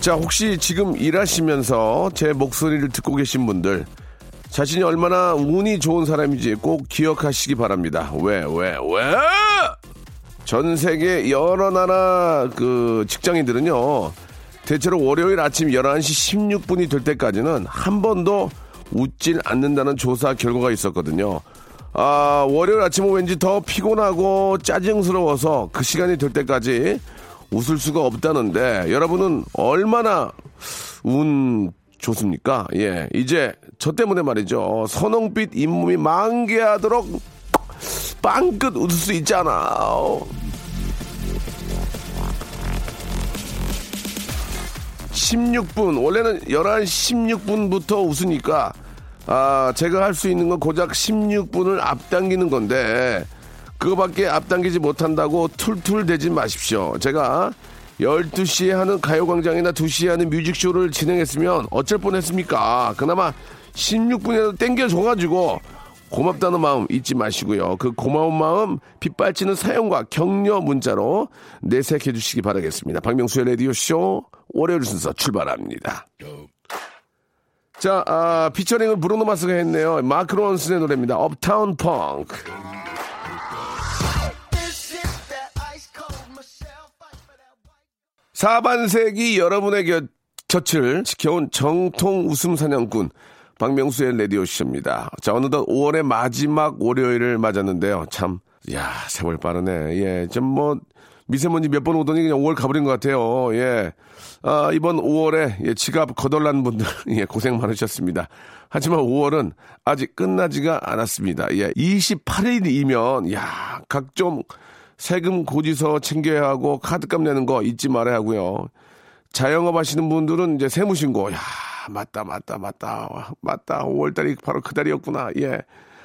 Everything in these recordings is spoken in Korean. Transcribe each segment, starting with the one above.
자 혹시 지금 일하시면서 제 목소리를 듣고 계신 분들 자신이 얼마나 운이 좋은 사람인지 꼭 기억하시기 바랍니다 왜 왜, 왜? 전 세계 여러 나라 그 직장인들은요 대체로 월요일 아침 11시 16분이 될 때까지는 한 번도 웃질 않는다는 조사 결과가 있었거든요. 아, 월요일 아침은 왠지 더 피곤하고 짜증스러워서 그 시간이 될 때까지 웃을 수가 없다는데 여러분은 얼마나 운 좋습니까? 예, 이제 저 때문에 말이죠. 선홍빛 잇몸이 만개하도록 빵끝 웃을 수 있잖아. 16분 원래는 11시 16분부터 웃으니까 아 제가 할 수 있는 건 고작 16분을 앞당기는 건데 그거밖에 앞당기지 못한다고 툴툴대지 마십시오. 제가 12시에 하는 가요광장이나 2시에 하는 뮤직쇼를 진행했으면 어쩔 뻔했습니까? 그나마 16분이라도 땡겨줘가지고 고맙다는 마음 잊지 마시고요. 그 고마운 마음 빗발치는 사연과 격려 문자로 내색해 주시기 바라겠습니다. 박명수의 라디오쇼 월요일 순서 출발합니다. 자, 아, 피처링은 브루노 마스가 했네요. 마크 론슨의 노래입니다. 업타운 펑크. 사반세기 여러분의 곁, 곁을 지켜온 정통 웃음 사냥꾼 박명수의 라디오쇼입니다. 자, 어느덧 5월의 마지막 월요일을 맞았는데요. 참, 야 세월 빠르네. 예, 좀 뭐, 미세먼지 몇 번 오더니 그냥 5월 가버린 것 같아요. 예. 아, 이번 5월에 예, 지갑 거덜난 분들, 예, 고생 많으셨습니다. 하지만 5월은 아직 끝나지가 않았습니다. 예, 28일이면, 야, 각종 세금 고지서 챙겨야 하고 카드값 내는 거 잊지 말아야 하고요. 자영업 하시는 분들은 이제 세무신고, 야, 맞다, 맞다, 맞다, 맞다. 5월달이 바로 그 달이었구나. 예.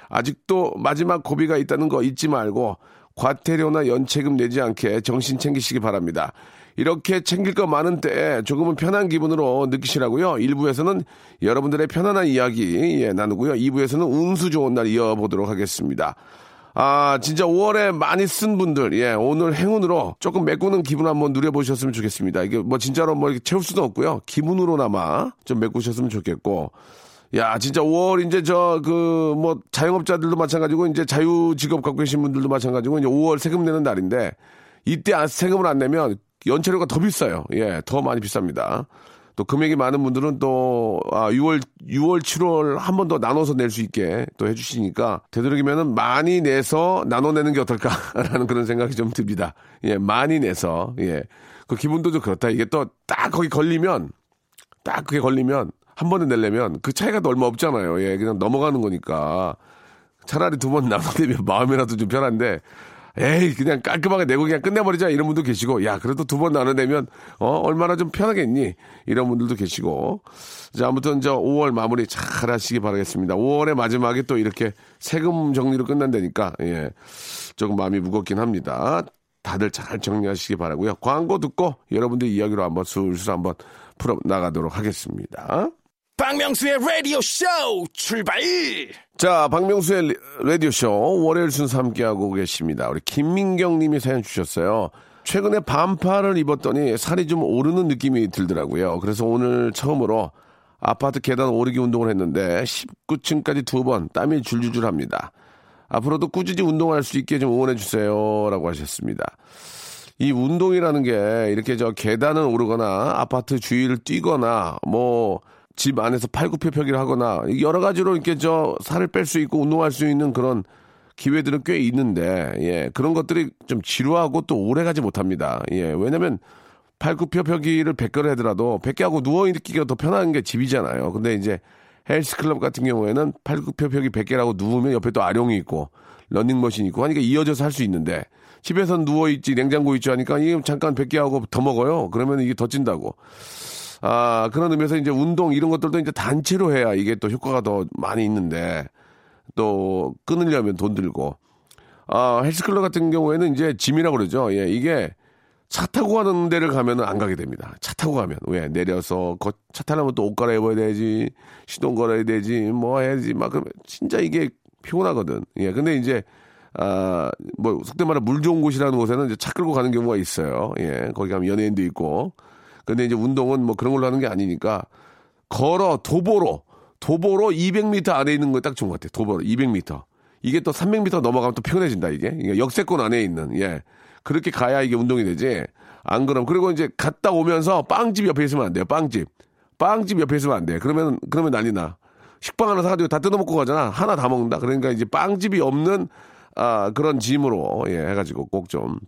아직도 마지막 고비가 있다는 거 잊지 말고 과태료나 연체금 내지 않게 정신 챙기시기 바랍니다. 이렇게 챙길 거 많은 때 조금은 편한 기분으로 느끼시라고요. 1부에서는 여러분들의 편안한 이야기 예, 나누고요. 2부에서는 운수 좋은 날 이어보도록 하겠습니다. 아, 진짜 5월에 많이 쓴 분들, 예, 오늘 행운으로 조금 메꾸는 기분 한번 누려보셨으면 좋겠습니다. 이게 뭐 진짜로 뭐 이렇게 채울 수도 없고요. 기분으로나마 좀 메꾸셨으면 좋겠고. 야, 진짜 5월 이제 저 그 뭐 자영업자들도 마찬가지고 이제 자유 직업 갖고 계신 분들도 마찬가지고 이제 5월 세금 내는 날인데 이때 세금을 안 내면 연체료가 더 비싸요. 예, 더 많이 비쌉니다. 또 금액이 많은 분들은 또 아, 6월 6월 7월 한 번 더 나눠서 낼 수 있게 또 해주시니까 되도록이면은 많이 내서 나눠내는 게 어떨까라는 그런 생각이 좀 듭니다. 예, 많이 내서 예, 그 기분도 좀 그렇다. 이게 또 딱 거기 걸리면 딱 그게 걸리면 한 번에 내려면 그 차이가 또 얼마 없잖아요. 예, 그냥 넘어가는 거니까 차라리 두 번 나눠내면 마음이라도 좀 편한데 에이 그냥 깔끔하게 내고 그냥 끝내버리자 이런 분도 계시고 야 그래도 두 번 나눠내면 어 얼마나 좀 편하겠니? 이런 분들도 계시고. 자 아무튼 저 5월 마무리 잘 하시기 바라겠습니다. 5월의 마지막에 또 이렇게 세금 정리로 끝난다니까 예. 조금 마음이 무겁긴 합니다. 다들 잘 정리하시기 바라고요. 광고 듣고 여러분들 이야기로 한번 술술 한번 풀어 나가도록 하겠습니다. 박명수의 라디오 쇼 출발! 자, 박명수의 라디오쇼 월요일 순서 함께하고 계십니다. 우리 김민경 님이 사연 주셨어요. 최근에 반팔을 입었더니 살이 좀 오르는 느낌이 들더라고요. 그래서 오늘 처음으로 아파트 계단 오르기 운동을 했는데 19층까지 두 번 땀이 줄줄줄 합니다. 앞으로도 꾸준히 운동할 수 있게 좀 응원해 주세요. 라고 하셨습니다. 이 운동이라는 게 이렇게 저 계단을 오르거나 아파트 주위를 뛰거나 뭐 집 안에서 팔굽혀펴기를 하거나 여러 가지로 이렇게 저 살을 뺄 수 있고 운동할 수 있는 그런 기회들은 꽤 있는데 예 그런 것들이 좀 지루하고 또 오래 가지 못합니다 예 왜냐면 팔굽혀펴기를 100개를 하더라도 100개 하고 누워있기가 더 편한 게 집이잖아요 근데 이제 헬스클럽 같은 경우에는 팔굽혀펴기 100개라고 누우면 옆에 또 아령이 있고 러닝머신이 있고 하니까 이어져서 할 수 있는데 집에서 누워있지, 냉장고 있지 하니까 이게 잠깐 뱉게 하고 더 먹어요. 그러면 이게 더 찐다고. 아, 그런 의미에서 이제 운동 이런 것들도 이제 단체로 해야 이게 또 효과가 더 많이 있는데 또 끊으려면 돈 들고. 아, 헬스클럽 같은 경우에는 이제 짐이라고 그러죠. 예, 이게 차 타고 가는 데를 가면은 안 가게 됩니다. 차 타고 가면. 왜? 내려서, 거, 차 타려면 또 옷 갈아입어야 되지, 시동 걸어야 되지, 뭐 해야지, 막, 그러면 진짜 이게 피곤하거든. 예, 근데 이제, 아, 뭐, 속된 말로 물 좋은 곳이라는 곳에는 이제 차 끌고 가는 경우가 있어요. 예, 거기 가면 연예인도 있고. 근데 이제 운동은 뭐 그런 걸로 하는 게 아니니까, 걸어, 도보로, 도보로 200m 안에 있는 거 딱 좋은 것 같아요. 도보로 200m. 이게 또 300m 넘어가면 또 피곤해진다, 이게. 역세권 안에 있는, 예. 그렇게 가야 이게 운동이 되지. 안 그럼. 그리고 이제 갔다 오면서 빵집 옆에 있으면 안 돼요. 빵집. 빵집 옆에 있으면 안 돼. 그러면, 그러면 난리 나. 식빵 하나 사가지고 다 뜯어먹고 가잖아. 하나 다 먹는다. 그러니까 이제 빵집이 없는, 아, 그런 짐으로, 예, 해가지고 꼭 좀.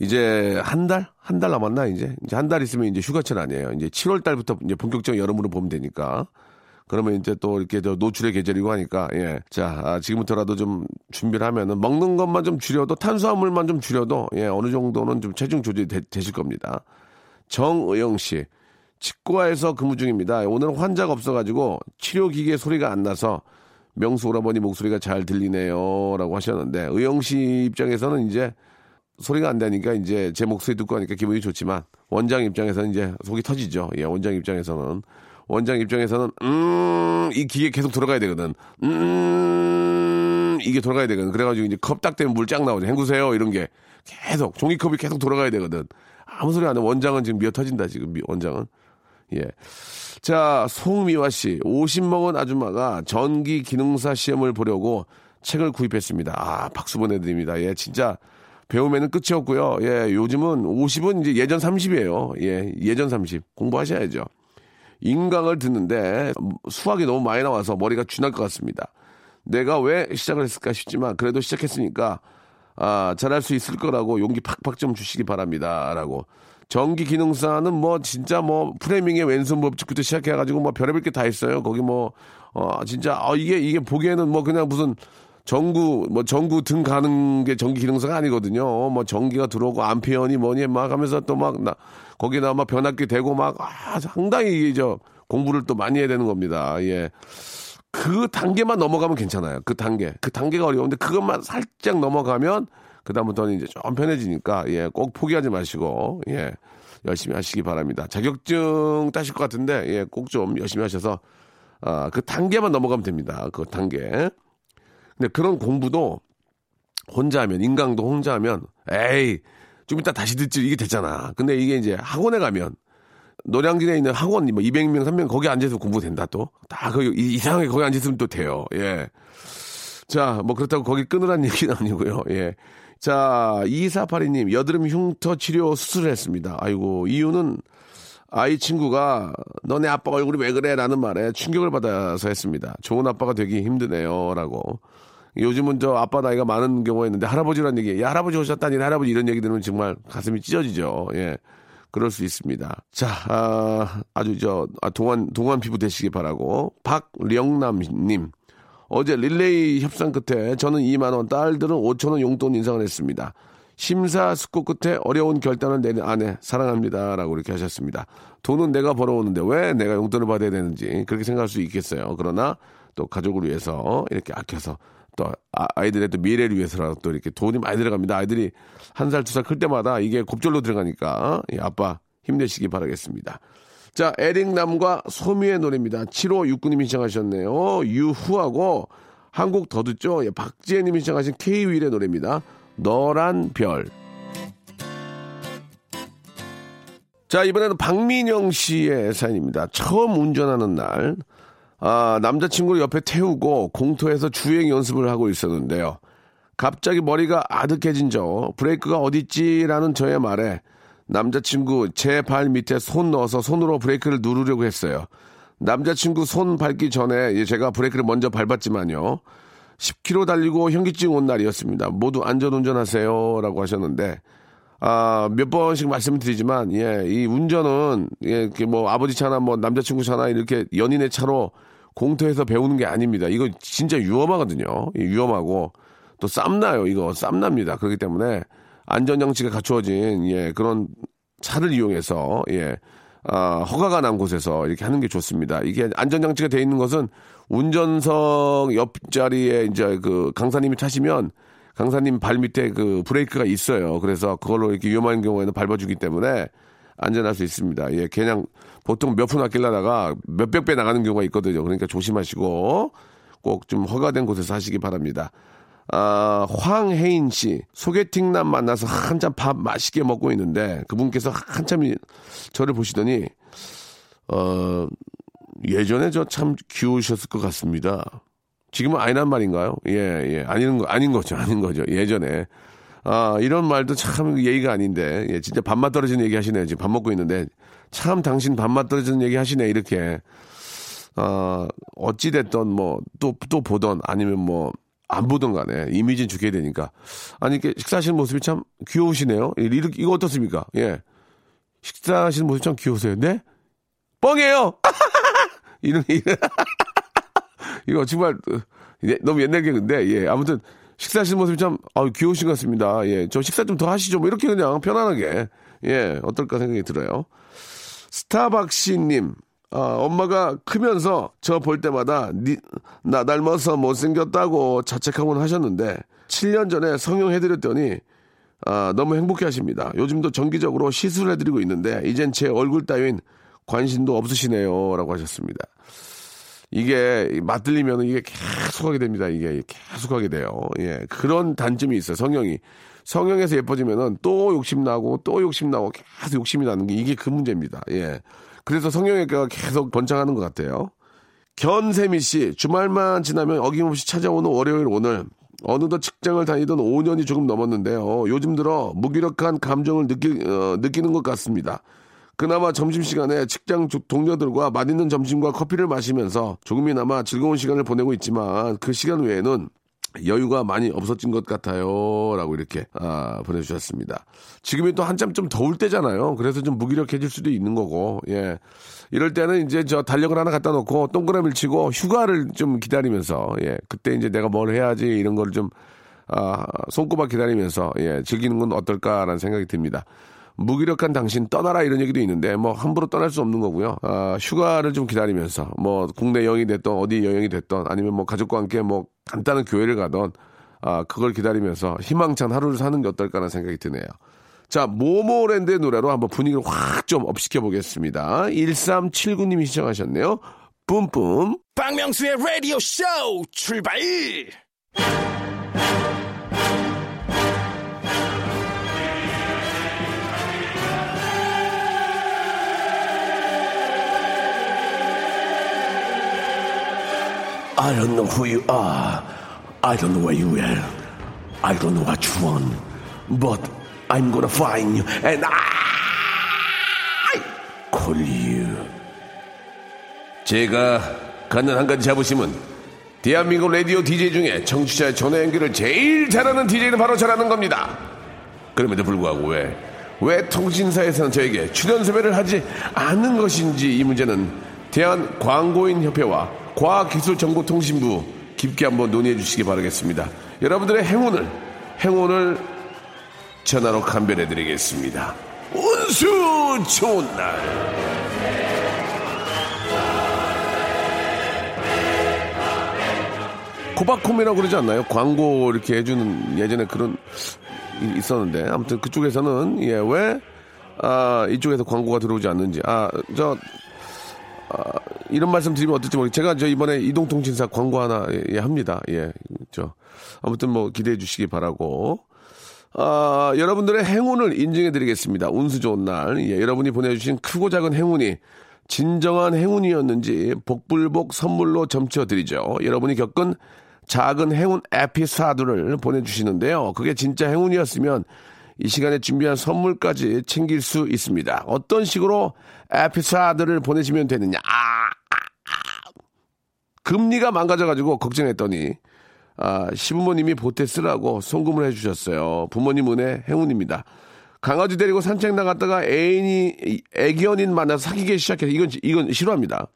이제 한 달? 한 달 남았나, 이제? 이제 한 달 있으면 이제 휴가철 아니에요. 이제 7월 달부터 이제 본격적인 여름으로 보면 되니까. 그러면 이제 또 이렇게 저 노출의 계절이고 하니까 예. 자, 아, 지금부터라도 좀 준비를 하면은 먹는 것만 좀 줄여도 탄수화물만 좀 줄여도 예, 어느 정도는 좀 체중 조절이 되, 되실 겁니다. 정의영 씨. 치과에서 근무 중입니다. 오늘은 환자가 없어가지고 치료기계 소리가 안 나서 명수 오라버니 목소리가 잘 들리네요. 라고 하셨는데, 의영 씨 입장에서는 이제 소리가 안 되니까 이제 제 목소리 듣고 하니까 기분이 좋지만, 원장 입장에서는 이제 속이 터지죠. 예, 원장 입장에서는. 원장 입장에서는 음, 이 기계 계속 돌아가야 되거든. 음, 이게 돌아가야 되거든. 그래가지고 이제 컵 딱 되면 물 쫙 나오죠. 헹구세요. 이런 게 계속 종이컵이 계속 돌아가야 되거든. 아무 소리 안 해. 원장은 지금 미어 터진다. 지금 미, 원장은. 예. 자, 송미화 씨. 50 먹은 아줌마가 전기 기능사 시험을 보려고 책을 구입했습니다. 아, 박수 보내드립니다. 예, 진짜 배움에는 끝이 없고요. 예, 요즘은 50은 이제 예전 30이에요. 예, 예전 30. 공부하셔야죠. 인강을 듣는데 수학이 너무 많이 나와서 머리가 쥐날 것 같습니다. 내가 왜 시작을 했을까 싶지만 그래도 시작했으니까 아, 잘할 수 있을 거라고 용기 팍팍 좀 주시기 바랍니다. 라고. 전기 기능사는 뭐 진짜 뭐 프레밍의 왼손 법칙부터 시작해가지고 뭐 별의별 게 다 있어요. 거기 뭐, 어, 진짜, 어, 이게, 이게 보기에는 뭐 그냥 무슨 전구, 뭐 전구 등 가는 게 전기 기능사가 아니거든요. 뭐 전기가 들어오고 암페어니 뭐니 막 하면서 또 막 나, 거기다 막 변압기 대고 막, 아, 상당히 저 공부를 또 많이 해야 되는 겁니다. 예. 그 단계만 넘어가면 괜찮아요. 그 단계. 그 단계가 어려운데 그것만 살짝 넘어가면 그다음부터는 이제 좀 편해지니까 예, 꼭 포기하지 마시고 예. 열심히 하시기 바랍니다. 자격증 따실 것 같은데 예, 꼭 좀 열심히 하셔서 아, 그 단계만 넘어가면 됩니다. 그 단계. 근데 그런 공부도 혼자 하면 인강도 혼자 하면 에이 좀 이따 다시 듣지 이게 됐잖아. 근데 이게 이제 학원에 가면 노량진에 있는 학원 뭐 200명, 300명 거기 앉아서 공부된다 또. 다 거기 이상하게 거기 앉았으면 또 돼요. 예. 자, 뭐 그렇다고 거기 끊으란 얘기는 아니고요. 예. 자, 2482님, 여드름 흉터 치료 수술을 했습니다. 아이고, 이유는 아이 친구가 너네 아빠 얼굴이 왜 그래? 라는 말에 충격을 받아서 했습니다. 좋은 아빠가 되기 힘드네요. 라고. 요즘은 저 아빠 나이가 많은 경우가 있는데 할아버지란 얘기, 야, 할아버지 오셨다니, 할아버지 이런 얘기 들으면 정말 가슴이 찢어지죠. 예. 그럴 수 있습니다. 자, 아, 아주 저, 아, 동안, 동안 피부 되시기 바라고. 박령남님. 어제 릴레이 협상 끝에 저는 2만원, 딸들은 5천원 용돈 인상을 했습니다. 심사숙고 끝에 어려운 결단을 내린 아내, 사랑합니다. 라고 이렇게 하셨습니다. 돈은 내가 벌어오는데 왜 내가 용돈을 받아야 되는지 그렇게 생각할 수 있겠어요. 그러나 또 가족을 위해서 이렇게 아껴서 또 아, 아이들의 또 미래를 위해서라도 또 이렇게 돈이 많이 들어갑니다. 아이들이 한 살, 두 살 클 때마다 이게 곱절로 들어가니까 예, 아빠 힘내시기 바라겠습니다. 자, 에릭남과 소미의 노래입니다. 7569님이 신청하셨네요. 유후하고 한곡 더 듣죠. 예, 박지혜님이 신청하신 K-윌의 노래입니다. 너란 별. 자, 이번에는 박민영 씨의 사연입니다. 처음 운전하는 날, 아, 남자친구를 옆에 태우고 공터에서 주행 연습을 하고 있었는데요. 갑자기 머리가 아득해진 저, 브레이크가 어딨지라는 저의 말에 남자친구 제 발 밑에 손 넣어서 손으로 브레이크를 누르려고 했어요. 남자친구 손 밟기 전에 제가 브레이크를 먼저 밟았지만요. 10km 달리고 현기증 온 날이었습니다. 모두 안전 운전하세요. 라고 하셨는데, 아, 몇 번씩 말씀을 드리지만, 예, 이 운전은, 예, 뭐 아버지 차나 뭐 남자친구 차나 이렇게 연인의 차로 공터에서 배우는 게 아닙니다. 이거 진짜 위험하거든요. 위험하고 또 쌈나요. 이거 쌈납니다. 그렇기 때문에 안전장치가 갖추어진, 예, 그런 차를 이용해서, 예, 아, 허가가 난 곳에서 이렇게 하는 게 좋습니다. 이게 안전장치가 돼 있는 것은 운전석 옆자리에 이제 그 강사님이 타시면 강사님 발 밑에 그 브레이크가 있어요. 그래서 그걸로 이렇게 위험한 경우에는 밟아주기 때문에 안전할 수 있습니다. 예, 그냥 보통 몇 푼 아끼려다가 몇백 배 나가는 경우가 있거든요. 그러니까 조심하시고 꼭 좀 허가된 곳에서 하시기 바랍니다. 아, 황혜인 씨, 소개팅남 만나서 한참 밥 맛있게 먹고 있는데 그분께서 한참 저를 보시더니, 어, 예전에 저 참 귀여우셨을 것 같습니다. 지금은 아니란 말인가요? 예, 예. 아닌, 거, 아닌 거죠. 아닌 거죠. 예전에. 아, 이런 말도 참 예의가 아닌데, 예, 진짜 밥맛 떨어지는 얘기 하시네요. 지금 밥 먹고 있는데, 참 당신 밥맛 떨어지는 얘기 하시네, 이렇게. 아, 어찌됐던 뭐, 또, 또 보던, 아니면 뭐, 안 보던 간에 이미지는 죽게 되니까. 아니, 이렇게 식사하시는 모습이 참 귀여우시네요. 이거, 이거 어떻습니까? 예. 식사하시는 모습 참 귀여우세요. 네? 뻥이에요! 이런, 이거 정말, 예, 너무 옛날 개그인데, 예. 아무튼, 식사하시는 모습이 참, 아 귀여우신 것 같습니다. 예. 저 식사 좀 더 하시죠. 뭐 이렇게 그냥 편안하게. 예. 어떨까 생각이 들어요. 스타박시님, 아, 엄마가 크면서 저 볼 때마다 니, 나 닮아서 못생겼다고 자책하곤 하셨는데 7년 전에 성형해드렸더니 아, 너무 행복해 하십니다. 요즘도 정기적으로 시술해드리고 있는데 이젠 제 얼굴 따윈 관심도 없으시네요. 라고 하셨습니다. 이게 맞들리면 이게 계속 하게 됩니다. 이게 계속 하게 돼요. 예. 그런 단점이 있어요. 성형이. 성형에서 예뻐지면은 또 욕심나고 또 욕심나고 계속 욕심이 나는 게 이게 그 문제입니다. 예. 그래서 성형외과가 계속 번창하는 것 같아요. 견세미 씨, 주말만 지나면 어김없이 찾아오는 월요일 오늘. 어느덧 직장을 다니던 5년이 조금 넘었는데요. 요즘 들어 무기력한 감정을 느끼, 어, 느끼는 것 같습니다. 그나마 점심시간에 직장 동료들과 맛있는 점심과 커피를 마시면서 조금이나마 즐거운 시간을 보내고 있지만 그 시간 외에는 여유가 많이 없어진 것 같아요. 라고 이렇게, 아, 보내주셨습니다. 지금이 또 한참 좀 더울 때잖아요. 그래서 좀 무기력해질 수도 있는 거고, 예. 이럴 때는 이제 저 달력을 하나 갖다 놓고 동그라미를 치고 휴가를 좀 기다리면서, 예. 그때 이제 내가 뭘 해야지 이런 걸 좀, 아, 손꼽아 기다리면서, 예. 즐기는 건 어떨까라는 생각이 듭니다. 무기력한 당신 떠나라 이런 얘기도 있는데 뭐 함부로 떠날 수 없는 거고요. 아, 휴가를 좀 기다리면서 뭐 국내 여행이 됐던 어디 여행이 됐던 아니면 뭐 가족과 함께 뭐 간단한 교회를 가던 아, 그걸 기다리면서 희망찬 하루를 사는 게 어떨까라는 생각이 드네요. 자, 모모랜드의 노래로 한번 분위기를 확 좀 업시켜 보겠습니다. 1379님이 시청하셨네요. 뿜뿜. 박명수의 라디오 쇼 출발! I don't know who you are. I don't know where you are. I don't know what you want. But I'm gonna find you and I call you. 제가 갖는 한 가지 자부심은 대한민국 라디오 DJ 중에 청취자의 전화 연결을 제일 잘하는 DJ는 바로 잘하는 겁니다. 그럼에도 불구하고 왜, 왜 통신사에서는 저에게 출연 섭외를 하지 않는 것인지 이 문제는 대한 광고인 협회와 과학기술정보통신부 깊게 한번 논의해 주시기 바라겠습니다. 여러분들의 행운을, 행운을 전화로 감별해 드리겠습니다. 운수 좋은 날. 코바콤이라고 그러지 않나요? 광고 이렇게 해주는 예전에 그런 있었는데 아무튼 그쪽에서는 예왜 아, 이쪽에서 광고가 들어오지 않는지 아저 아, 이런 말씀 드리면 어떨지 모르겠 제가 저 이번에 이동통신사 광고 하나 예, 합니다. 예, 저 아무튼 뭐 기대해 주시기 바라고. 아, 여러분들의 행운을 인증해 드리겠습니다. 운수 좋은 날. 예, 여러분이 보내주신 크고 작은 행운이 진정한 행운이었는지 복불복 선물로 점쳐 드리죠. 여러분이 겪은 작은 행운 에피사드를 보내주시는데요. 그게 진짜 행운이었으면 이 시간에 준비한 선물까지 챙길 수 있습니다. 어떤 식으로 에피사드를 보내시면 되느냐. 아, 아, 아. 금리가 망가져가지고 걱정했더니 아, 시부모님이 보태 쓰라고 송금을 해주셨어요. 부모님 은혜 행운입니다. 강아지 데리고 산책 나갔다가 애인이 애견인 만나서 사귀기 시작해서 이건 이건 싫어합니다.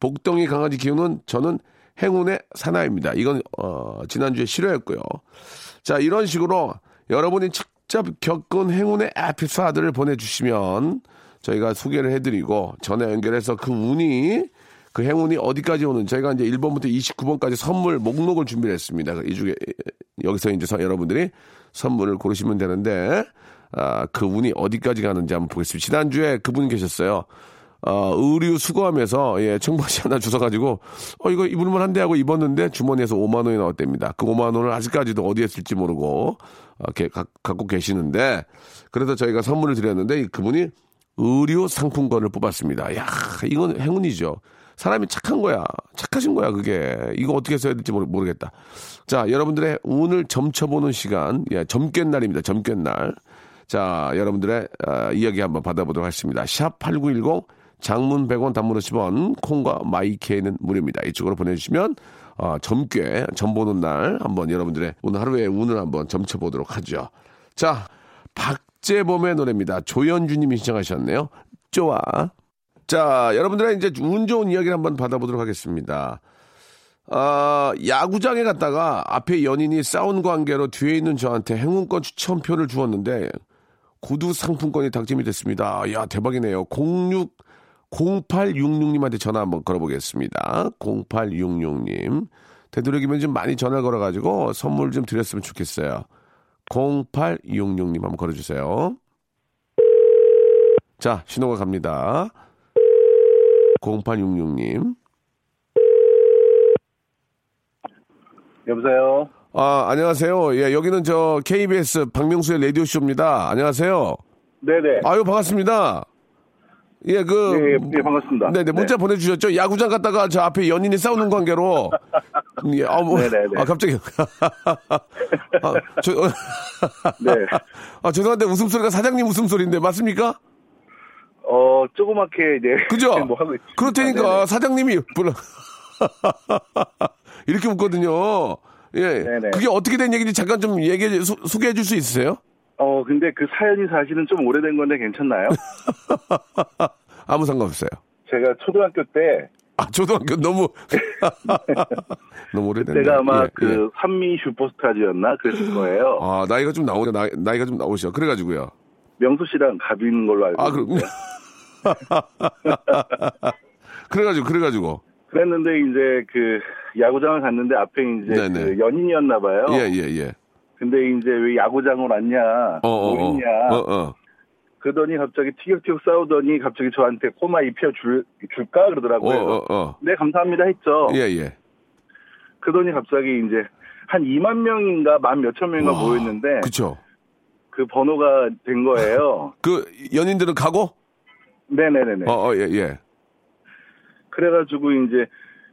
복덩이 강아지 키우는 저는 행운의 사나입니다. 이건 어, 지난주에 싫어했고요. 자 이런 식으로 여러분이 직접 겪은 행운의 에피소드를 보내주시면 저희가 소개를 해드리고 전화 연결해서 그 운이 그 행운이 어디까지 오는 저희가 이제 1번부터 29번까지 선물 목록을 준비를 했습니다. 이 중에 여기서 이제 여러분들이 선물을 고르시면 되는데 아, 그 운이 어디까지 가는지 한번 보겠습니다. 지난주에 그분이 계셨어요. 어, 의류 수거하면서 예, 청바지 하나 주워 가지고 어 이거 입을만 한데 하고 입었는데 주머니에서 5만 원이 나왔답니다. 그 5만 원을 아직까지도 어디에 쓸지 모르고 어, 게, 가, 갖고 계시는데 그래서 저희가 선물을 드렸는데 그분이 의류 상품권을 뽑았습니다. 야 이건 행운이죠. 사람이 착한 거야. 착하신 거야, 그게. 이거 어떻게 써야 될지 모르겠다. 자, 여러분들의 운을 점쳐보는 시간. 예, 점괘 날입니다. 점괘 날. 자, 여러분들의 어, 이야기 한번 받아보도록 하겠습니다. 샵 8910 장문 100원 단문 50원 콩과 마이케이는 무료입니다. 이쪽으로 보내주시면 어, 점괘 점 보는 날 한번 여러분들의 오늘 하루의 운을 한번 점쳐보도록 하죠. 자, 박재범의 노래입니다. 조현주님이 신청하셨네요. 좋아. 자, 여러분들의 이제 운 좋은 이야기를 한번 받아보도록 하겠습니다. 아, 야구장에 갔다가 앞에 연인이 싸운 관계로 뒤에 있는 저한테 행운권 추천표를 주었는데 구두 상품권이 당첨이 됐습니다. 야, 대박이네요. 06 0866님한테 전화 한번 걸어보겠습니다. 0866님. 되도록이면 좀 많이 전화 걸어가지고 선물 좀 드렸으면 좋겠어요. 0866님 한번 걸어주세요. 자, 신호가 갑니다. 0866님. 여보세요? 아, 안녕하세요. 예, 여기는 저 KBS 박명수의 라디오쇼입니다. 안녕하세요. 네네. 아유, 반갑습니다. 예, 그. 예, 예, 예 반갑습니다. 네네, 문자 네. 보내주셨죠? 야구장 갔다가 저 앞에 연인이 싸우는 관계로. 예, 아, 뭐. 네네네. 아, 갑자기. 아, 저, 네. 아, 죄송한데 웃음소리가 사장님 웃음소리인데, 맞습니까? 어, 조그맣게 이제. 그죠? 뭐 하고 있습니다. 그렇다니까 네네. 사장님이. 이렇게 웃거든요. 예. 네네. 그게 어떻게 된 얘기인지 잠깐 좀 얘기해, 소, 소개해 줄 수 있으세요? 어, 근데 그 사연이 사실은 좀 오래된 건데 괜찮나요? 아무 상관없어요. 제가 초등학교 때, 아, 초등학교 너무. 너무 오래됐네. 제가 아마 예, 그 예. 산미 슈퍼스타즈였나 그랬을 거예요. 아, 나이가 좀 나오죠. 나이, 나이가 좀 나오죠. 그래가지고요. 명수 씨랑 갑인 걸로 알고 아, 그럼. 그래가지고, 그래가지고. 그랬는데 이제 그 야구장을 갔는데 앞에 이제. 그 연인이었나 봐요. 예, 예, 예. 근데 이제 왜 야구장을 왔냐, 어, 어, 뭐 어. 있냐. 어, 어. 그러더니 갑자기 티격태격 싸우더니 갑자기 저한테 꼬마 입혀 줄, 줄까? 어, 그러더라고요. 어, 어. 네, 감사합니다 했죠. 예, 예. 그러더니 갑자기 이제 한 2만 명인가 만 몇천 명인가 와, 모였는데 그쵸. 그 번호가 된 거예요. 그, 연인들은 가고? 네네네네. 어, 어, 예, 예. 그래가지고 이제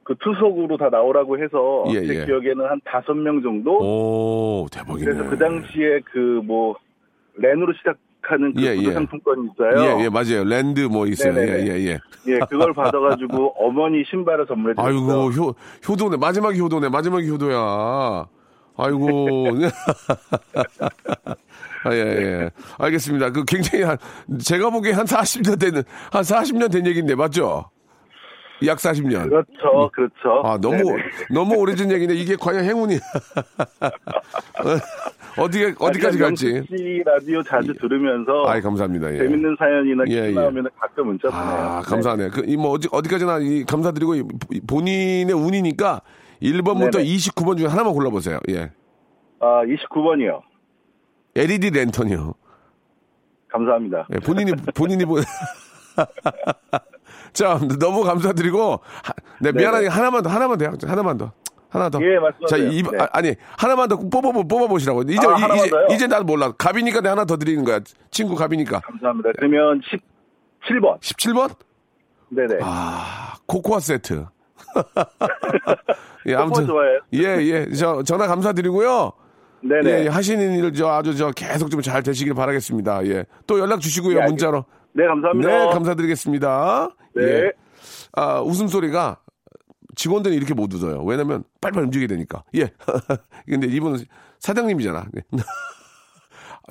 그 투석으로 다 나오라고 해서 예, 제 예. 기억에는 한 다섯 명 정도. 오, 대박이네. 그래서 그 당시에 그 뭐 렌으로 시작 하는 그 예, 예. 상품권이 있어요. 예, 예, 맞아요. 랜드 뭐 있어요. 네네네. 예, 예, 예. 예, 그걸 받아가지고 어머니 신발을 선물해 드렸어요. 아이고, 효, 효도네. 마지막이 효도네. 마지막이 효도야. 아이고. 아, 예, 예. 알겠습니다. 그 굉장히 한, 제가 보기에 한 40년 되는, 한 40년 된 얘기인데, 맞죠? 약 40년. 그렇죠, 그렇죠. 아, 너무, 네네. 너무 오래전 얘기인데, 이게 과연 행운이. 어디에, 어디까지 아니, 갈지. 씨 라디오 자주 들으면서 아이, 감사합니다. 예. 재밌는 사연이나 예, 기 예. 나오면 가끔 문자 보내요. 아, 감사하네. 그, 이, 뭐, 어디, 어디까지나 이, 감사드리고, 이, 본인의 운이니까 1번부터 네네. 29번 중에 하나만 골라보세요. 예. 아, 29번이요. LED 랜턴이요. 감사합니다. 예, 본인이, 본인이 보 자, 너무 감사드리고, 하, 네, 미안하게 하나만 더, 하나만 더, 하나만 더. 하나 더. 예, 말씀하세요. 자, 이, 네. 아, 니 하나만 더 뽑아, 뽑아보시라고. 이제, 아, 이, 이제? 이제 나도 몰라. 갑이니까 내가 하나 더 드리는 거야. 친구 갑이니까. 감사합니다. 그러면 17번. 17번? 네네. 아, 코코아 세트. 예, 좋아해요? 예, 예. 저, 전화 감사드리고요. 네네. 예, 하시는 일, 저, 아주 저, 계속 좀 잘 되시길 바라겠습니다. 예. 또 연락 주시고요, 예, 문자로. 네, 감사합니다. 네, 감사드리겠습니다. 네. 예. 아, 웃음소리가 직원들이 이렇게 못 웃어요. 왜냐면 빨리빨리 움직여야 되니까. 예. 근데 이분은 사장님이잖아. 네.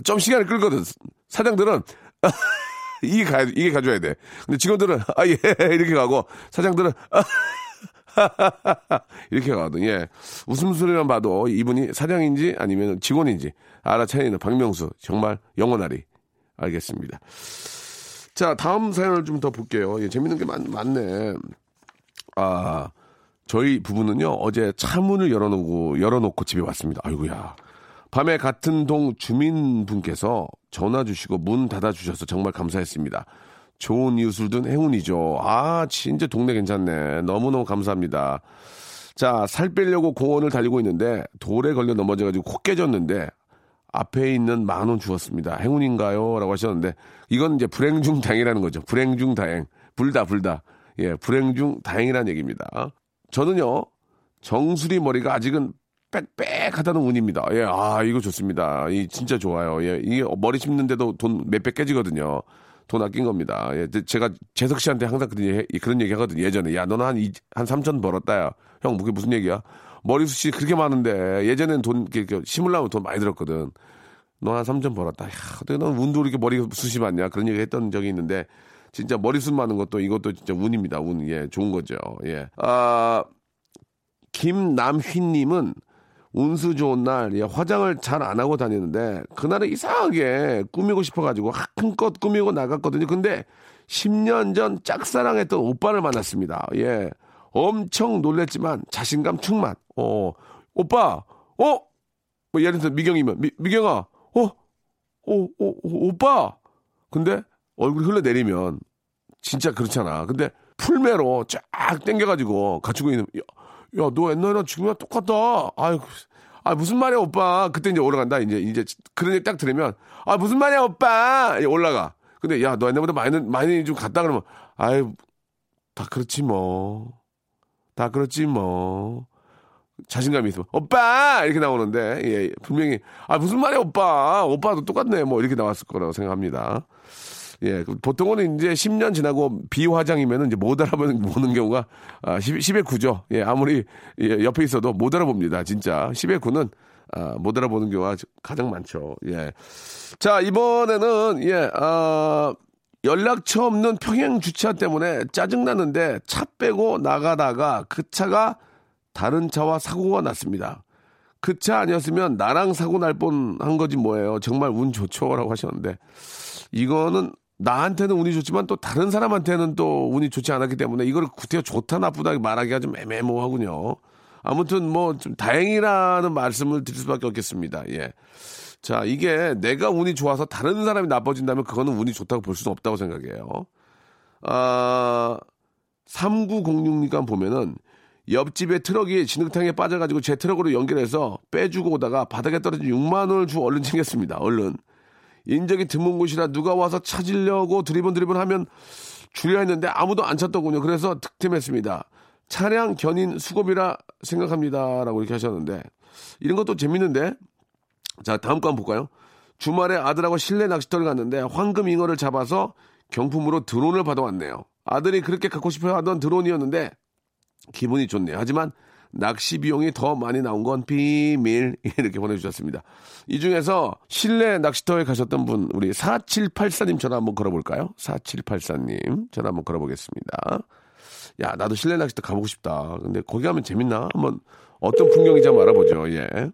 좀 시간을 끌거든. 사장들은 이게 가 이게 가져야 돼. 근데 직원들은 아 예 이렇게 가고 사장들은 아, 이렇게 가거든. 예. 웃음소리만 봐도 이분이 사장인지 아니면 직원인지 알아차리는 박명수. 정말 영원하리. 알겠습니다. 자, 다음 사연을 좀 더 볼게요. 예, 재밌는 게 많, 많네. 아, 저희 부부는요, 어제 차문을 열어놓고, 열어놓고 집에 왔습니다. 아이고야. 밤에 같은 동 주민분께서 전화 주시고 문 닫아주셔서 정말 감사했습니다. 좋은 이웃을 둔 행운이죠. 아, 진짜 동네 괜찮네. 너무너무 감사합니다. 자, 살 빼려고 공원을 달리고 있는데 돌에 걸려 넘어져가지고 코 깨졌는데 앞에 있는 만 원 주었습니다. 행운인가요? 라고 하셨는데 이건 이제 불행 중 다행이라는 거죠. 불행 중 다행. 불다, 불다. 예, 불행 중 다행이라는 얘기입니다. 저는요, 정수리 머리가 아직은 빽빽하다는 운입니다. 예, 아, 이거 좋습니다. 이 진짜 좋아요. 예, 이게 머리 심는데도 돈 몇백 깨지거든요. 돈 아낀 겁니다. 예, 제가 재석 씨한테 항상 그런 얘기, 그런 얘기 하거든요. 예전에. 야, 너는 한, 이, 한 3천 벌었다, 야. 형, 그게 무슨 얘기야? 머리숱이 그렇게 많은데, 예전엔 돈, 이렇게 심으려면 돈 많이 들었거든. 너 한 3천 벌었다. 야, 넌 운도 이렇게 머리숱이 많냐? 그런 얘기 했던 적이 있는데, 진짜 머리숱 많은 것도 이것도 진짜 운입니다. 운, 예, 좋은 거죠. 예. 아, 김남휘 님은 운수 좋은 날 예, 화장을 잘 안 하고 다니는데 그날은 이상하게 꾸미고 싶어가지고 한껏 꾸미고 나갔거든요. 근데 10년 전 짝사랑했던 오빠를 만났습니다. 예, 엄청 놀랬지만 자신감 충만. 어, 오빠, 어, 뭐 예를 들어 미경이면 미, 미경아, 어, 어, 어, 어, 오빠. 근데 얼굴 흘러내리면 진짜 그렇잖아. 근데 풀매로 쫙 땡겨가지고 갖추고 있는. 야, 야, 너 옛날이랑 지금이랑 똑같다. 아유, 아, 무슨 말이야, 오빠. 그때 이제 올라간다. 이제, 이제, 그런 얘기 딱 들으면, 아, 무슨 말이야, 오빠. 올라가. 근데, 야, 너 옛날보다 많이, 많이 좀 갔다 그러면, 아유, 다 그렇지, 뭐. 다 그렇지, 뭐. 자신감이 있으면, 오빠! 이렇게 나오는데, 예, 분명히, 아, 무슨 말이야, 오빠. 오빠도 똑같네. 뭐, 이렇게 나왔을 거라고 생각합니다. 예, 보통은 이제 10년 지나고 비화장이면 이제 못 알아보는 경우가 아, 10, 10의 9죠. 예, 아무리 예, 옆에 있어도 못 알아봅니다. 진짜. 10의 9는 아, 못 알아보는 경우가 가장 많죠. 예. 자, 이번에는, 예, 아, 연락처 없는 평행 주차 때문에 짜증나는데 차 빼고 나가다가 그 차가 다른 차와 사고가 났습니다. 그 차 아니었으면 나랑 사고 날 뻔 한 거지 뭐예요. 정말 운 좋죠 라고 하셨는데 이거는 나한테는 운이 좋지만 또 다른 사람한테는 또 운이 좋지 않았기 때문에 이걸 구태여 좋다 나쁘다 말하기가 좀 애매모호하군요. 아무튼 뭐 좀 다행이라는 말씀을 드릴 수밖에 없겠습니다. 예. 자, 이게 내가 운이 좋아서 다른 사람이 나빠진다면 그거는 운이 좋다고 볼 수는 없다고 생각해요. 아, 3906님 거 보면은 옆집에 트럭이 진흙탕에 빠져가지고 제 트럭으로 연결해서 빼주고 오다가 바닥에 떨어진 6만 원을 줍고 얼른 챙겼습니다. 얼른. 인적이 드문 곳이라 누가 와서 찾으려고 두리번 두리번 하면 주려 했는데 아무도 안 찾더군요. 그래서 득템했습니다. 차량 견인 수급이라 생각합니다. 라고 이렇게 하셨는데 이런 것도 재밌는데 자 다음 거 한번 볼까요? 주말에 아들하고 실내 낚시터를 갔는데 황금 잉어를 잡아서 경품으로 드론을 받아왔네요. 아들이 그렇게 갖고 싶어 하던 드론이었는데 기분이 좋네요. 하지만 낚시 비용이 더 많이 나온 건 비밀 이렇게 보내주셨습니다. 이 중에서 실내 낚시터에 가셨던 분 우리 4784님 전화 한번 걸어볼까요? 4784님 전화 한번 걸어보겠습니다. 야 나도 실내 낚시터 가보고 싶다. 근데 거기 가면 재밌나? 한번 어떤 풍경인지 한번 알아보죠. 예.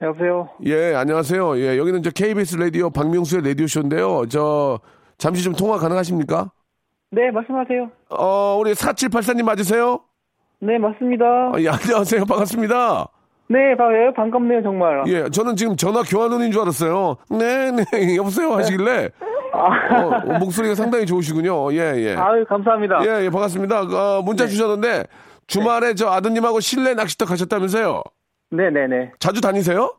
여보세요. 예, 안녕하세요. 예, 여기는 저 KBS 라디오 박명수의 라디오 쇼인데요. 저 잠시 좀 통화 가능하십니까? 네, 말씀하세요. 어, 우리 4784님 맞으세요? 네, 맞습니다. 아, 예, 안녕하세요. 반갑습니다. 네, 반- 반갑네요, 정말. 예, 저는 지금 전화 교환원인 줄 알았어요. 네, 네, 여보세요 하시길래 어, 어, 목소리가 상당히 좋으시군요. 예, 예. 아유, 감사합니다. 예, 예, 반갑습니다. 어, 문자 주셨는데 주말에 저 아드님하고 실내 낚시터 가셨다면서요? 네네네. 자주 다니세요?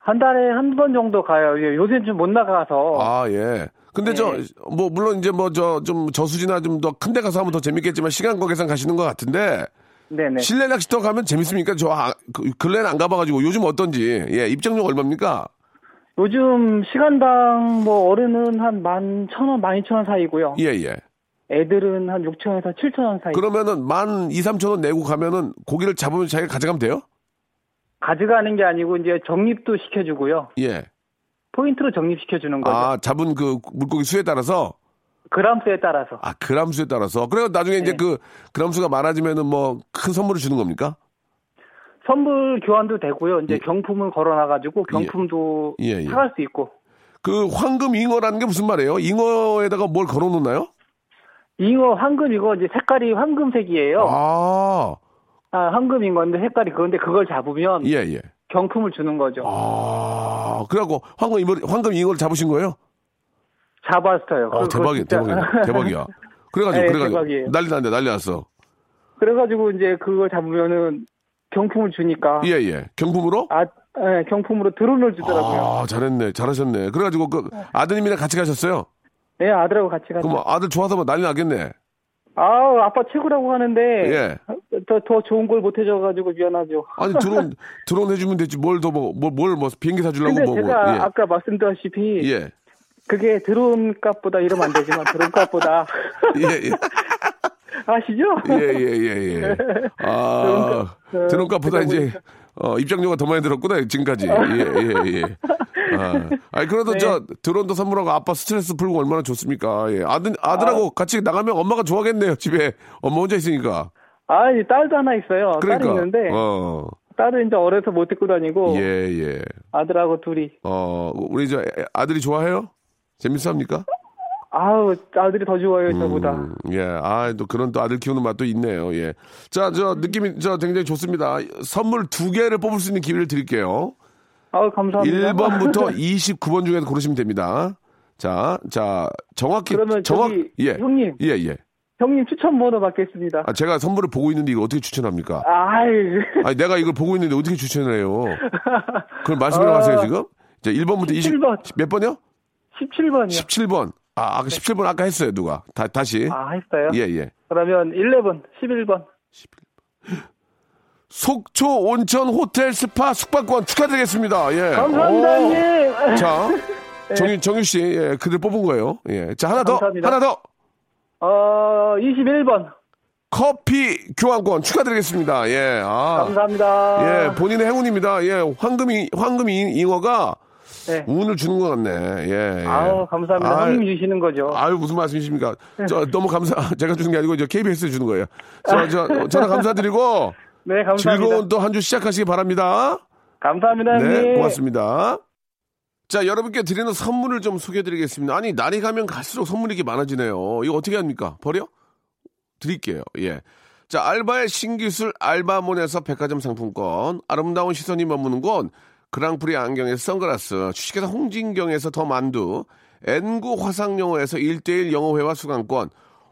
한 달에 한 번 정도 가요. 예, 요새는 좀못 나가서. 아, 예. 근데 저, 뭐, 물론 이제 뭐, 저, 좀 저수지나 좀 더 큰 데 가서 하면 더 재밌겠지만 시간 관계상 가시는 것 같은데 네네. 실내 낚시터 가면 재밌습니까? 저, 아, 그, 근래는 안 가봐가지고 요즘 어떤지. 예, 입장료 얼마입니까? 요즘 시간당 뭐 어른은 한 만 천 원, 만 이천 원 사이고요. 예, 예. 애들은 한 육천 원에서 칠천 원 사이. 그러면은 만 2, 3천 원 내고 가면은 고기를 잡으면 자기가 가져가면 돼요? 가져가는 게 아니고 이제 적립도 시켜주고요. 예. 포인트로 적립시켜주는 거죠. 아, 잡은 그 물고기 수에 따라서 그람수에 따라서. 아, 그람수에 따라서. 그래서 나중에 이제 네. 그 그람수가 많아지면은 뭐 큰 선물을 주는 겁니까? 선물 교환도 되고요. 이제 예. 경품을 걸어놔가지고 경품도 예, 예. 사갈 수 있고. 그 황금 잉어라는 게 무슨 말이에요? 잉어에다가 뭘 걸어 놓나요? 잉어 황금 이거 이제 색깔이 황금색이에요. 아, 아, 황금인 건데 색깔이 그건데 그걸 잡으면 예, 예. 경품을 주는 거죠. 아, 그래갖고 황금 잉어, 황금 잉어를 잡으신 거예요? 잡았어요. 어, 그거 대박이야, 진짜- 대박이야, 대박이야. 그래가지고, 네, 그래가지고. 대박이에요. 난리 났네, 난리 났어. 그래가지고 이제 그걸 잡으면은 경품을 주니까 예, 예. 경품으로? 아, 예, 경품으로 드론을 주더라고요. 아, 잘했네, 잘하셨네. 그래가지고 그 아드님이랑 같이 가셨어요? 네, 아들하고 같이 갔죠. 그럼 뭐 아들 좋아서 뭐 난리 나겠네. 아우, 아빠 최고라고 하는데 예. 더, 더 좋은 걸 못 해줘가지고 미안하죠. 아니 드론 드론 해주면 되지 뭘 더 뭐 뭘뭐 비행기 사주려고 근데 뭐, 뭐 제가 예. 아까 말씀드렸다시피 예. 그게 드론 값보다 이러면 안 되지만 드론 값보다 예, 예. 아시죠? 예, 예, 예, 예. 아, 드론값, 드론값보다 어, 이제. 어, 입장료가 더 많이 들었구나, 지금까지. 예, 예, 예. 아, 아니, 그래도 네. 저, 드론도 선물하고 아빠 스트레스 풀고 얼마나 좋습니까? 예. 아들, 아들하고 같이 나가면 엄마가 좋아하겠네요, 집에. 엄마 혼자 있으니까. 아니 딸도 하나 있어요. 그러니까. 딸이 있는데 어, 딸은 이제 어려서 못 데리고 다니고 예, 예. 아들하고 둘이 어, 우리 저 애- 아들이 좋아해요? 재밌어 합니까? 아우 아들이 더 좋아요 저보다. 음, 예, 아, 또 그런 또 아들 키우는 맛도 있네요. 예. 자, 저 느낌이 저 굉장히 좋습니다. 선물 두 개를 뽑을 수 있는 기회를 드릴게요. 아우 감사합니다. 1번부터 29번 중에서 고르시면 됩니다. 자, 자, 정확히 그러면 정확 예. 형님. 예, 예. 형님 추천 번호 받겠습니다. 아, 제가 선물을 보고 있는데 이거 어떻게 추천합니까? 아이 아니, 내가 이걸 보고 있는데 어떻게 추천을 해요? 그럼 말씀을 하세요, 지금? 자, 1번부터 20, 17번. 몇 번이요? 17번이요. 17번. 아, 아까 17번 아까 했어요, 누가? 다, 다시. 아 했어요? 예, 예. 그러면 11번, 11번. 속초 온천 호텔 스파 숙박권 축하드리겠습니다. 예. 감사합니다, 오. 자, 정유, 정유 씨, 예, 그들 뽑은 거예요. 예. 자, 하나 더, 감사합니다. 하나 더. 어, 21번. 커피 교환권 축하드리겠습니다. 예. 아. 감사합니다. 예, 본인의 행운입니다. 예, 황금이, 황금이 잉어가 네. 운을 주는 것 같네. 예. 예. 아우, 감사합니다. 아유, 형님 주시는 거죠. 아유, 무슨 말씀이십니까? 저, 너무 감사, 제가 주는 게 아니고, 저, KBS 주는 거예요. 저, 저, 전화 감사드리고, 네, 감사합니다. 즐거운 또 한 주 시작하시기 바랍니다. 감사합니다, 형님. 네, 고맙습니다. 자, 여러분께 드리는 선물을 좀 소개해 드리겠습니다. 아니, 날이 가면 갈수록 선물이 이렇게 많아지네요. 이거 어떻게 합니까? 버려? 드릴게요. 예. 자, 알바의 신기술 알바몬에서 백화점 상품권, 아름다운 시선이 머무는 곳, 그랑프리 안경에서 선글라스, 주식회사 홍진경에서 더 만두, N구 화상영어에서 1대1 영어회화 수강권,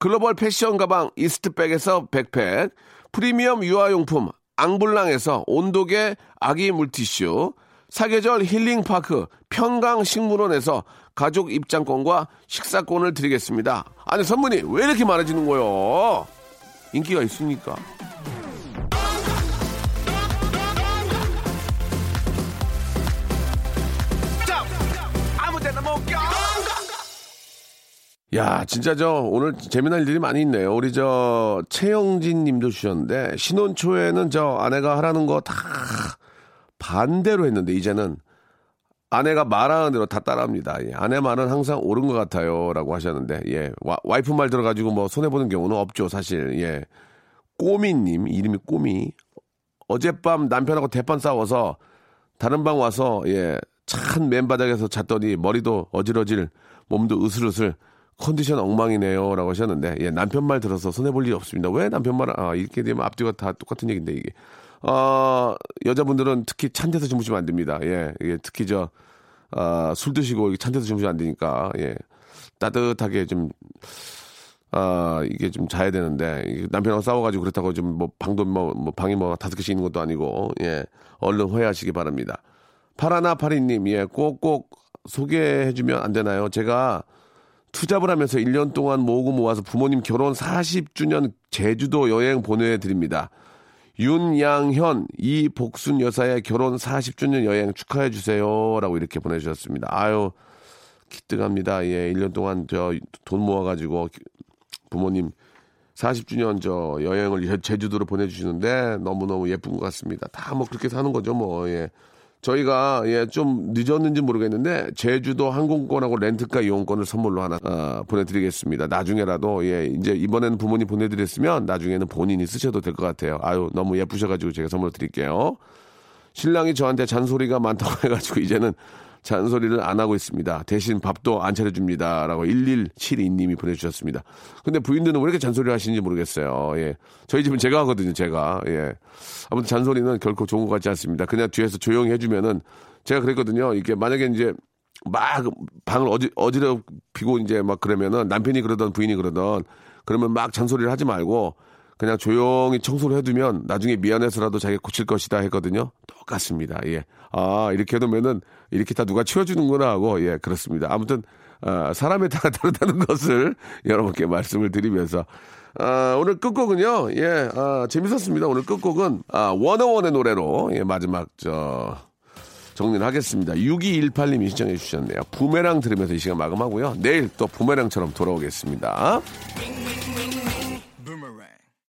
글로벌 패션 가방 이스트백에서 백팩, 프리미엄 유아용품 앙블랑에서 온도계 아기 물티슈, 사계절 힐링파크 평강식물원에서 가족 입장권과 식사권을 드리겠습니다. 아니 선물이 왜 이렇게 많아지는 거요? 인기가 있으니까. 야, 진짜 저 오늘 재미난 일들이 많이 있네요. 우리 저 최영진 님도 주셨는데 신혼 초에는 저 아내가 하라는 거 다 반대로 했는데 이제는 아내가 말하는 대로 다 따라합니다. 예, 아내 말은 항상 옳은 것 같아요라고 하셨는데 예. 와, 와이프 말 들어 가지고 뭐 손해 보는 경우는 없죠, 사실. 예. 꼬미 님 이름이 꼬미 어젯밤 남편하고 대판 싸워서 다른 방 와서 예. 찬 맨바닥에서 잤더니 머리도 어질어질 몸도 으슬으슬 컨디션 엉망이네요 라고 하셨는데 예, 남편 말 들어서 손해 볼 일이 없습니다. 왜 남편 말 아, 이렇게 되면 앞뒤가 다 똑같은 얘기인데 이게 어, 여자분들은 특히 찬 데서 주무시면 안 됩니다. 예, 예 특히 저 아, 술 드시고 찬 데서 주무시면 안 되니까 예, 따뜻하게 좀 아, 이게 좀 자야 되는데, 남편하고 싸워가지고 그렇다고 좀 뭐 방도 뭐, 뭐 방이 뭐 다섯 개씩 있는 것도 아니고, 예, 얼른 후회하시기 바랍니다. 파라나 파리님, 예, 꼭꼭 소개해주면 안 되나요? 제가 투잡을 하면서 1년 동안 모으고 모아서 부모님 결혼 40주년 제주도 여행 보내드립니다. 윤양현, 이복순 여사의 결혼 40주년 여행 축하해 주세요. 라고 이렇게 보내주셨습니다. 아유, 기특합니다. 예, 1년 동안 저 돈 모아가지고 부모님 40주년 저 여행을 제주도로 보내주시는데 너무너무 예쁜 것 같습니다. 다 뭐 그렇게 사는 거죠, 뭐, 예. 저희가 예 좀 늦었는지 모르겠는데 제주도 항공권하고 렌트카 이용권을 선물로 하나 어, 보내드리겠습니다. 나중에라도 예 이제 이번에는 부모님 보내드렸으면 나중에는 본인이 쓰셔도 될 것 같아요. 아유 너무 예쁘셔가지고 제가 선물 드릴게요. 신랑이 저한테 잔소리가 많다고 해가지고 이제는 잔소리를 안 하고 있습니다. 대신 밥도 안 차려줍니다. 라고 1172님이 보내주셨습니다. 근데 부인들은 왜 이렇게 잔소리를 하시는지 모르겠어요. 예. 저희 집은 제가 하거든요, 제가. 예. 아무튼 잔소리는 결코 좋은 것 같지 않습니다. 그냥 뒤에서 조용히 해주면은 제가 그랬거든요. 이게 만약에 이제 막 방을 어지, 어지럽히고 이제 막 그러면은 남편이 그러던 부인이 그러던 그러면 막 잔소리를 하지 말고 그냥 조용히 청소를 해두면 나중에 미안해서라도 자기가 고칠 것이다 했거든요. 똑같습니다. 예. 아, 이렇게 해두면은 이렇게 다 누가 치워주는구나 하고, 예, 그렇습니다. 아무튼, 아, 사람에 따라 다르다는 것을 여러분께 말씀을 드리면서, 아, 오늘 끝곡은요, 예, 아, 재밌었습니다. 오늘 끝곡은, 아, 원어원의 노래로, 예, 마지막, 저, 정리를 하겠습니다. 6218님이 신청해 주셨네요. 부메랑 들으면서 이 시간 마감하고요. 내일 또 부메랑처럼 돌아오겠습니다.